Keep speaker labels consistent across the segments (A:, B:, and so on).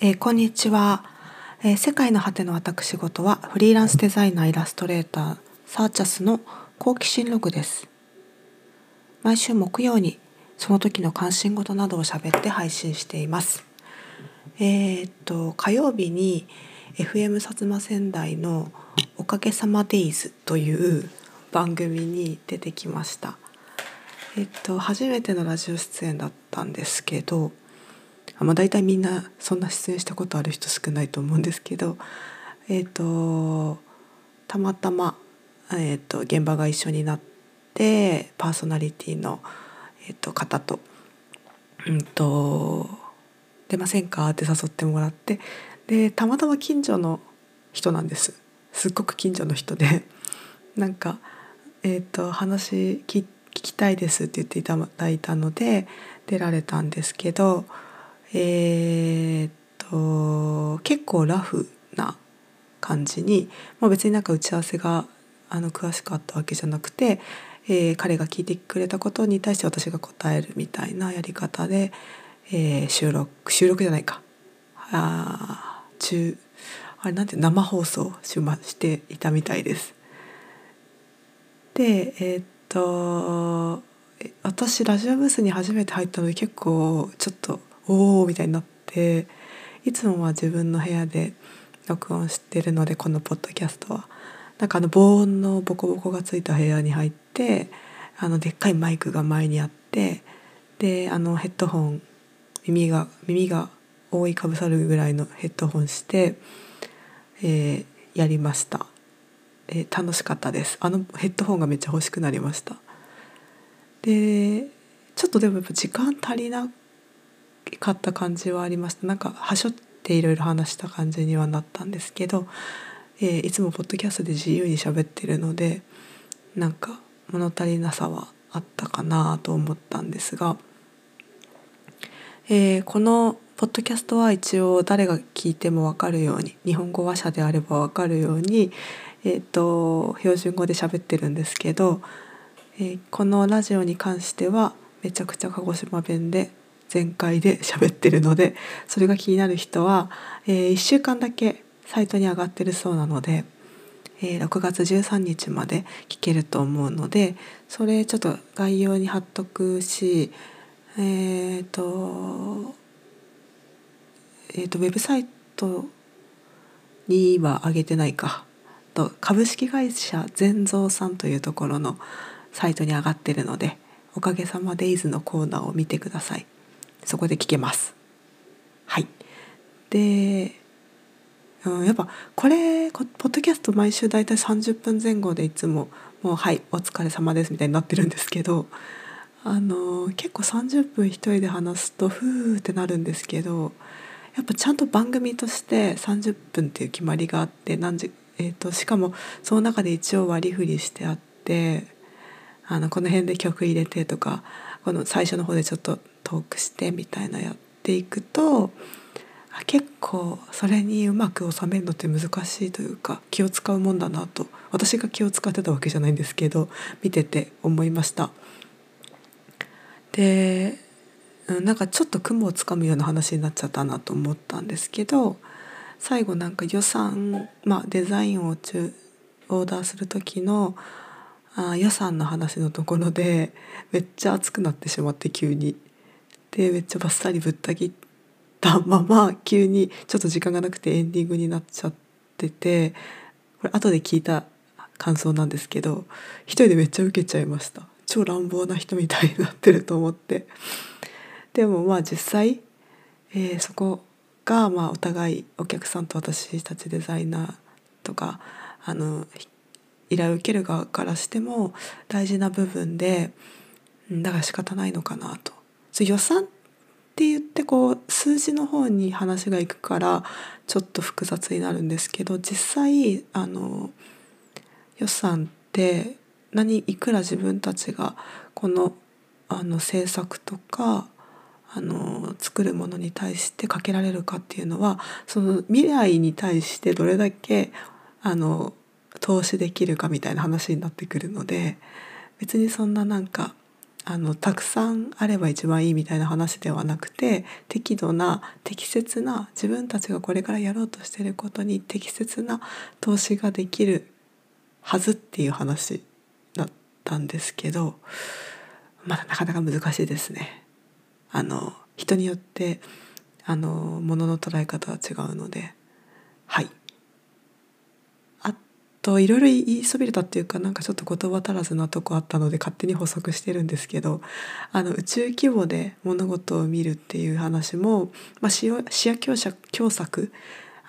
A: えーこんにちは、えー世界の果ての私事はフリーランスデザイナーイラストレーターサーチャスの好奇心ログです。毎週木曜にその時の関心事などを喋って配信しています。えーっと火曜日に FM 薩摩仙台のおかげさまデイズという番組に出てきました。えっと初めてのラジオ出演だったんですけどまあ、大体みんなそんな出演したことある人少ないと思うんですけどえっ、とたまたま、えっと現場が一緒になってパーソナリティの、えっと方と「うんと出ませんか?」って誘ってもらってでたまたま近所の人なんですすっごく近所の人で なんか、えっと話聞聞きたいですって言っていただいたので出られたんですけどえーっと結構ラフな感じに、まあ、別になんか打ち合わせがあの詳しかったわけじゃなくて、えー彼が聞いてくれたことに対して私が答えるみたいなやり方で、えー収録収録じゃないかあー中あれなんて生放送しましていたみたいです。でえーっと私ラジオブースに初めて入ったので結構ちょっとおおみたいになっていつもは自分の部屋で録音してるのでこのポッドキャストは。なんかあの防音のボコボコがついた部屋に入ってあのでっかいマイクが前にあってであのヘッドホン耳が耳が覆いかぶさるぐらいのヘッドホンして、えーやりました、えー楽しかったです。あのヘッドホンがめっちゃ欲しくなりました。でちょっとでもやっぱ時間足りなかった感じはありました。なんかはしょっていろいろ話した感じにはなったんですけど、えーいつもポッドキャストで自由に喋ってるのでなんか物足りなさはあったかなと思ったんですが、えーこのポッドキャストは一応誰が聞いても分かるように日本語話者であれば分かるように、えー、と標準語で喋ってるんですけど、えーこのラジオに関してはめちゃくちゃ鹿児島弁で全開で喋ってるのでそれが気になる人は、え1週間だけサイトに上がってるそうなので、えー6月13日まで聞けると思うのでそれちょっと概要に貼っとくしえっ、とえー、とウェブサイトには上げてないかと株式会社全蔵さんというところのサイトに上がってるのでおかげさまデイズのコーナーを見てください。そこで聞けます。はい。で、うん、やっぱこれポッドキャスト毎週だいたい30分前後でいつも「もうはいお疲れ様です」みたいになってるんですけどあの結構30分一人で話すとふーってなるんですけどやっぱちゃんと番組として30分っていう決まりがあって何時、えー、としかもその中で一応割り振りしてあってあのこの辺で曲入れてとかこの最初の方でちょっとトークしてみたいなやっていくと結構それにうまく収めるのって難しいというか気を使うもんだなと私が気を使ってたわけじゃないんですけど見てて思いました。でうんなんかちょっと雲をつかむような話になっちゃったなと思ったんですけど最後なんか予算、まあ、デザインを中オーダーする時のあ予算の話のところでめっちゃ熱くなってしまって急に。でめっちゃバッサリぶった切ったまま急にちょっと時間がなくてエンディングになっちゃっててこれ後で聞いた感想なんですけど一人でめっちゃ受けちゃいました超乱暴な人みたいになってると思ってでもまあ実際、えーそこがまあお互いお客さんと私たちデザイナーとかあの依頼を受ける側からしても大事な部分でだから仕方ないのかなと。そう予算って言ってこう数字の方に話がいくからちょっと複雑になるんですけど実際あの予算って何いくら自分たちがこのあの制作とかあの作るものに対してかけられるかっていうのはその未来に対してどれだけあの投資できるかみたいな話になってくるので別にそんななんかあのたくさんあれば一番いいみたいな話ではなくて適度な適切な自分たちがこれからやろうとしてることに適切な投資ができるはずっていう話だったんですけどまだなかなか難しいですね。あの人によってあのものの捉え方は違うのではいといろいろ言いそびれたっていうかなんかちょっと言葉足らずなとこあったので勝手に補足してるんですけどあの宇宙規模で物事を見るっていう話も、まあ、視野視野強狭窄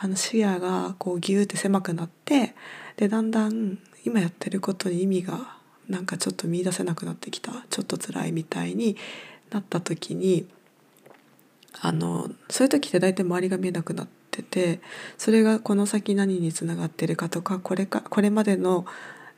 A: あの視野がこうギューって狭くなってでだんだん今やってることに意味がなんかちょっと見出せなくなってきたちょっと辛いみたいになった時にあのそういう時って大体周りが見えなくなってっててそれがこの先何につながってるかとかこれかこれまでの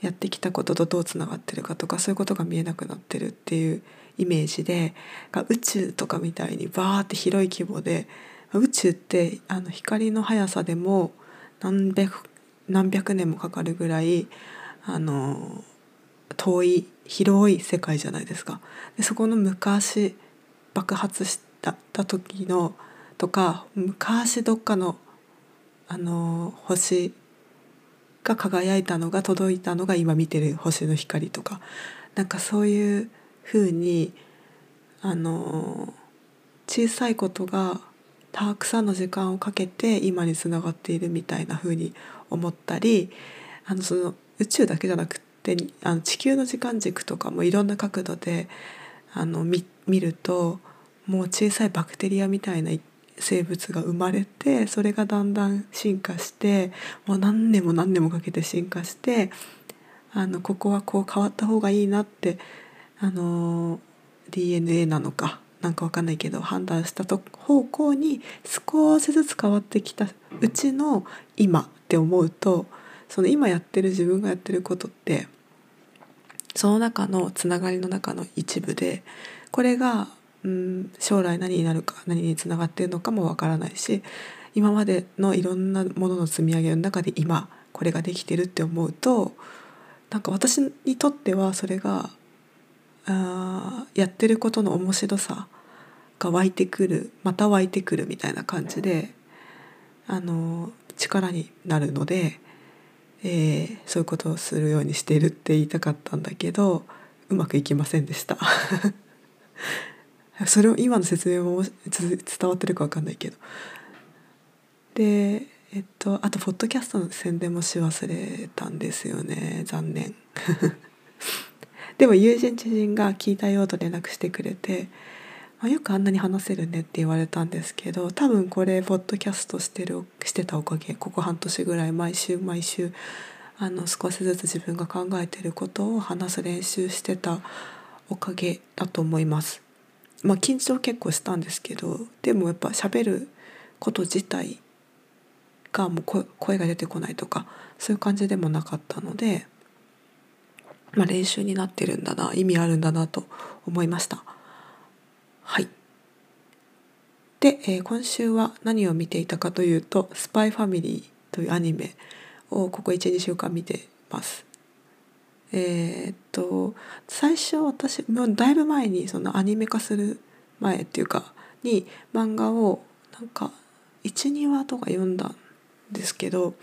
A: やってきたこととどうつながってるかとかそういうことが見えなくなってるっていうイメージで宇宙とかみたいにバーって広い規模で宇宙ってあの光の速さでも何百何百年もかかるぐらいあの遠い広い世界じゃないですか。でそこの昔爆発した時のとか昔どっかのあの星が輝いたのが届いたのが今見てる星の光とかなんかそういうふうにあの小さいことがたくさんの時間をかけて今につながっているみたいなふうに思ったりあのその宇宙だけじゃなくてあの地球の時間軸とかもいろんな角度であの見見るともう小さいバクテリアみたいな生物が生まれてそれがだんだん進化してもう何年も何年もかけて進化してあのここはこう変わった方がいいなってあの DNA なのかなんか分かんないけど判断したと方向に少しずつ変わってきたうちの今って思うとその今やってる自分がやってることってその中のつながりの中の一部でこれがうん将来何になるか何につながっているのかもわからないし今までのいろんなものの積み上げの中で今これができてるって思うとなんか私にとってはそれがあやってることの面白さが湧いてくるまた湧いてくるみたいな感じであの力になるので、えー、そういうことをするようにしているって言いたかったんだけどうまくいきませんでした。それを今の説明も伝わってるか分かんないけど。でえっとあとポッドキャストの宣伝もし忘れたんですよね。残念。でも友人知人が聞いたよと連絡してくれて、まあ、よくあんなに話せるねって言われたんですけど多分これポッドキャストしてるしてたおかげここ半年ぐらい毎週毎週あの少しずつ自分が考えてることを話す練習してたおかげだと思います。まあ緊張結構したんですけどでもやっぱ喋ること自体がもう声が出てこないとかそういう感じでもなかったので、まあ、練習になってるんだな意味あるんだなと思いました。はいで、えー、今週は何を見ていたかというと「スパイファミリー」というアニメをここ12週間見てます。えー、っと最初私もうだいぶ前にそのアニメ化する前っていうかに漫画をなんか12話とか読んだんですけど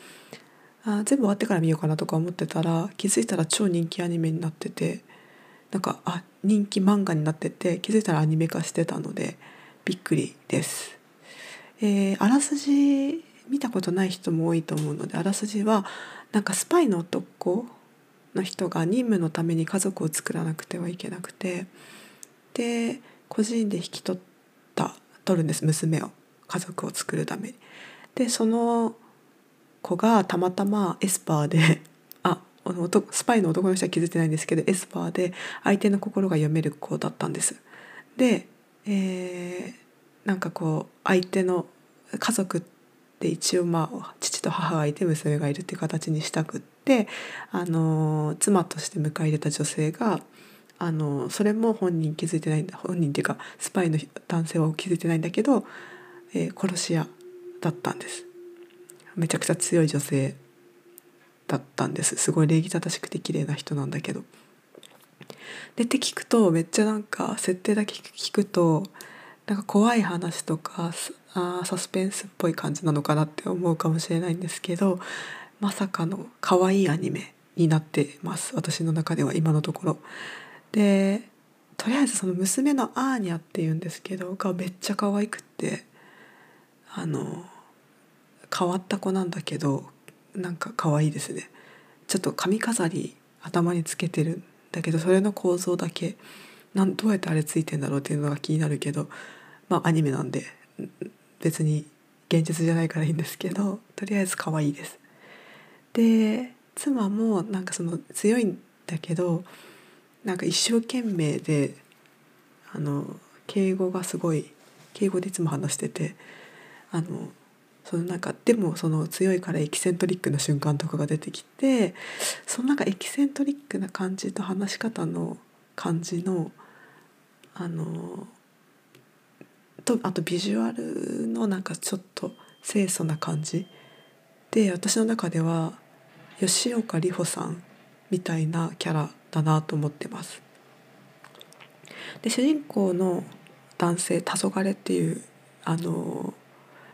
A: あ全部終わってから見ようかなとか思ってたら気づいたら超人気アニメになっててなんかあ人気漫画になってて気づいたらアニメ化してたのでびっくりです。えー、あらすじ見たことない人も多いと思うのであらすじはなんかスパイの男の人が任務のために家族を作らなくてはいけなくてで個人で引き取った取るんです娘を家族を作るために。でその子がたまたまエスパーで あのスパイの男の人は気づいてないんですけどエスパーで相手の心が読める子だったんです。で、えー、なんかこう相手の家族って一応まあと母がいて娘がいるっていう形にしたくって。あの妻として迎え入れた女性があのそれも本人気づいてないんだ本人っていうかスパイの男性は気づいてないんだけど、えー、殺し屋だったんですめちゃくちゃ強い女性だったんですすごい礼儀正しくて綺麗な人なんだけどでって聞くとめっちゃなんか設定だけ聞くとなんか怖い話とかあサスペンスっぽい感じなのかなって思うかもしれないんですけどまさかの可愛いアニメになってます私の中では今のところ。でとりあえずその娘のアーニャっていうんですけどがめっちゃ可愛くってあの変わった子なんだけどなんか可愛いですねちょっと髪飾り頭につけてるんだけどそれの構造だけなんどうやってあれついてんだろうっていうのが気になるけどまあアニメなんで別に現実じゃないからいいんですけどとりあえず可愛いです。で妻もなんかその強いんだけどなんか一生懸命であの敬語がすごい敬語でいつも話しててあのそのなんかでもその強いからエキセントリックな瞬間とかが出てきてそのなんかエキセントリックな感じと話し方の感じのあのとあとビジュアルのなんかちょっと清楚な感じで私の中では吉岡里帆さんみたいなキャラだなと思ってます。で主人公の男性黄昏っていうあの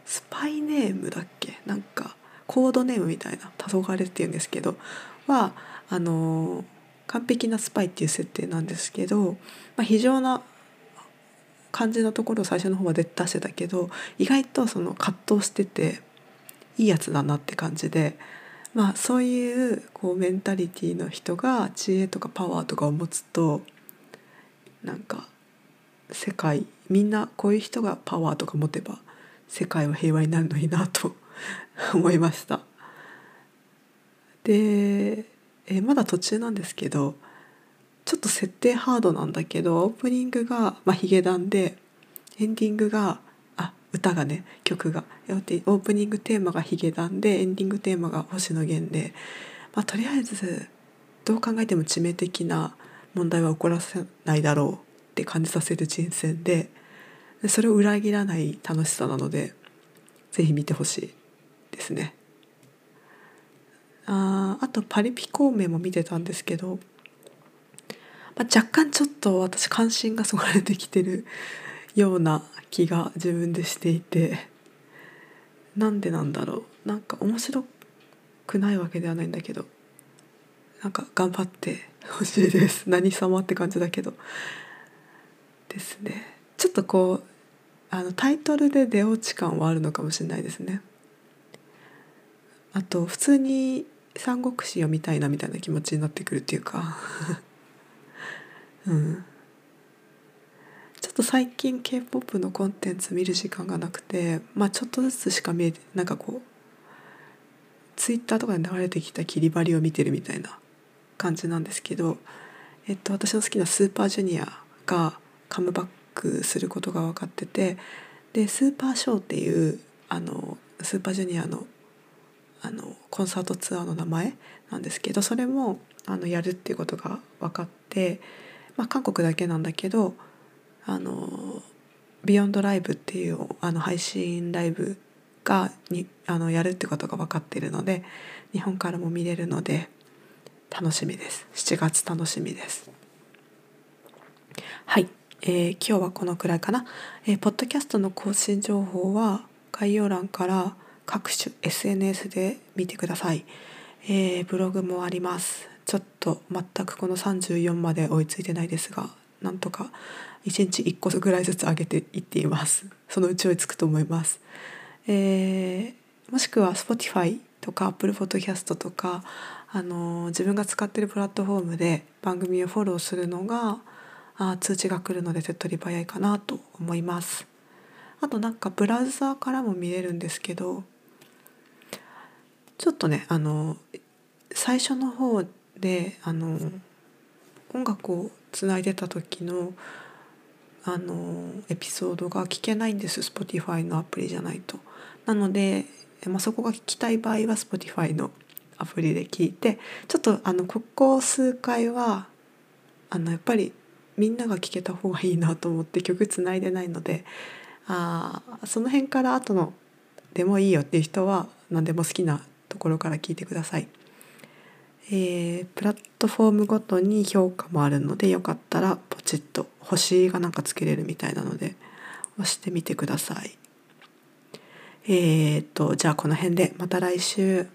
A: スパイネームだっけ？なんかコードネームみたいな「黄昏っていうんですけどはあの完璧なスパイっていう設定なんですけど、まあ、非常な感じのところを最初の方は出してたけど意外とその葛藤してていいやつだなって感じで、まあ、そういうこうメンタリティーの人が知恵とかパワーとかを持つとなんか世界みんなこういう人がパワーとか持てば世界は平和になるのになと 思いました。で、えまだ途中なんですけどちょっと設定ハードなんだけどオープニングが、まあ、ヒゲダンでエンディングがあ歌がね曲がオープニングテーマがヒゲダンでエンディングテーマが星野源で、まあ、とりあえずどう考えても致命的な問題は起こらせないだろうって感じさせる人選でそれを裏切らない楽しさなので是非見てほしいですね。ああとパリピ孔明も見てたんですけどまあ、若干ちょっと私関心がそがれてきてるような気が自分でしていてなんでなんだろう。なんか面白くないわけではないんだけどなんか頑張ってほしいです。何様って感じだけど。ですね。ちょっとこうあのタイトルで出落ち感はあるのかもしれないですね。あと普通に三国志読みたいなみたいな気持ちになってくるっていうか。うん。ちょっと最近 k p o p のコンテンツ見る時間がなくてまあちょっとずつしか見えてなんかこうツイッターとかで流れてきた切り張りを見てるみたいな感じなんですけど、えっと、私の好きなスーパージュニアがカムバックすることが分かっててでスーパーショーっていうあのスーパージュニアのあのコンサートツアーの名前なんですけどそれもあのやるっていうことが分かってまあ、韓国だけなんだけどあのビヨンドライブっていうあの配信ライブがにあのやるってことが分かっているので日本からも見れるので楽しみです。7月楽しみです。はい、えー、今日はこのくらいかな、えー、ポッドキャストの更新情報は概要欄から各種 SNS で見てください、えー、ブログもあります。ちょっと全くこの34まで追いついてないですがなんとか1日1個ぐらいずつ上げていっています。そのうち追いつくと思います、えー、もしくは Spotify とか Apple Podcast とか、あのー、自分が使ってるプラットフォームで番組をフォローするのがあ通知が来るので手っ取り早いかなと思います。あとなんかブラウザーからも見れるんですけどちょっとねあの最初の方であの音楽をつないでた時のあのエピソードが聞けないんです Spotify のアプリじゃないと。なので、まあ、そこが聞きたい場合は Spotify のアプリで聞いてちょっとあのここ数回はあのやっぱりみんなが聴けた方がいいなと思って曲つないでないのであその辺から後のでもいいよっていう人は何でも好きなところから聞いてください。えー、プラットフォームごとに評価もあるのでよかったらポチッと星がなんかつけれるみたいなので押してみてください。えー、っとじゃあこの辺でまた来週。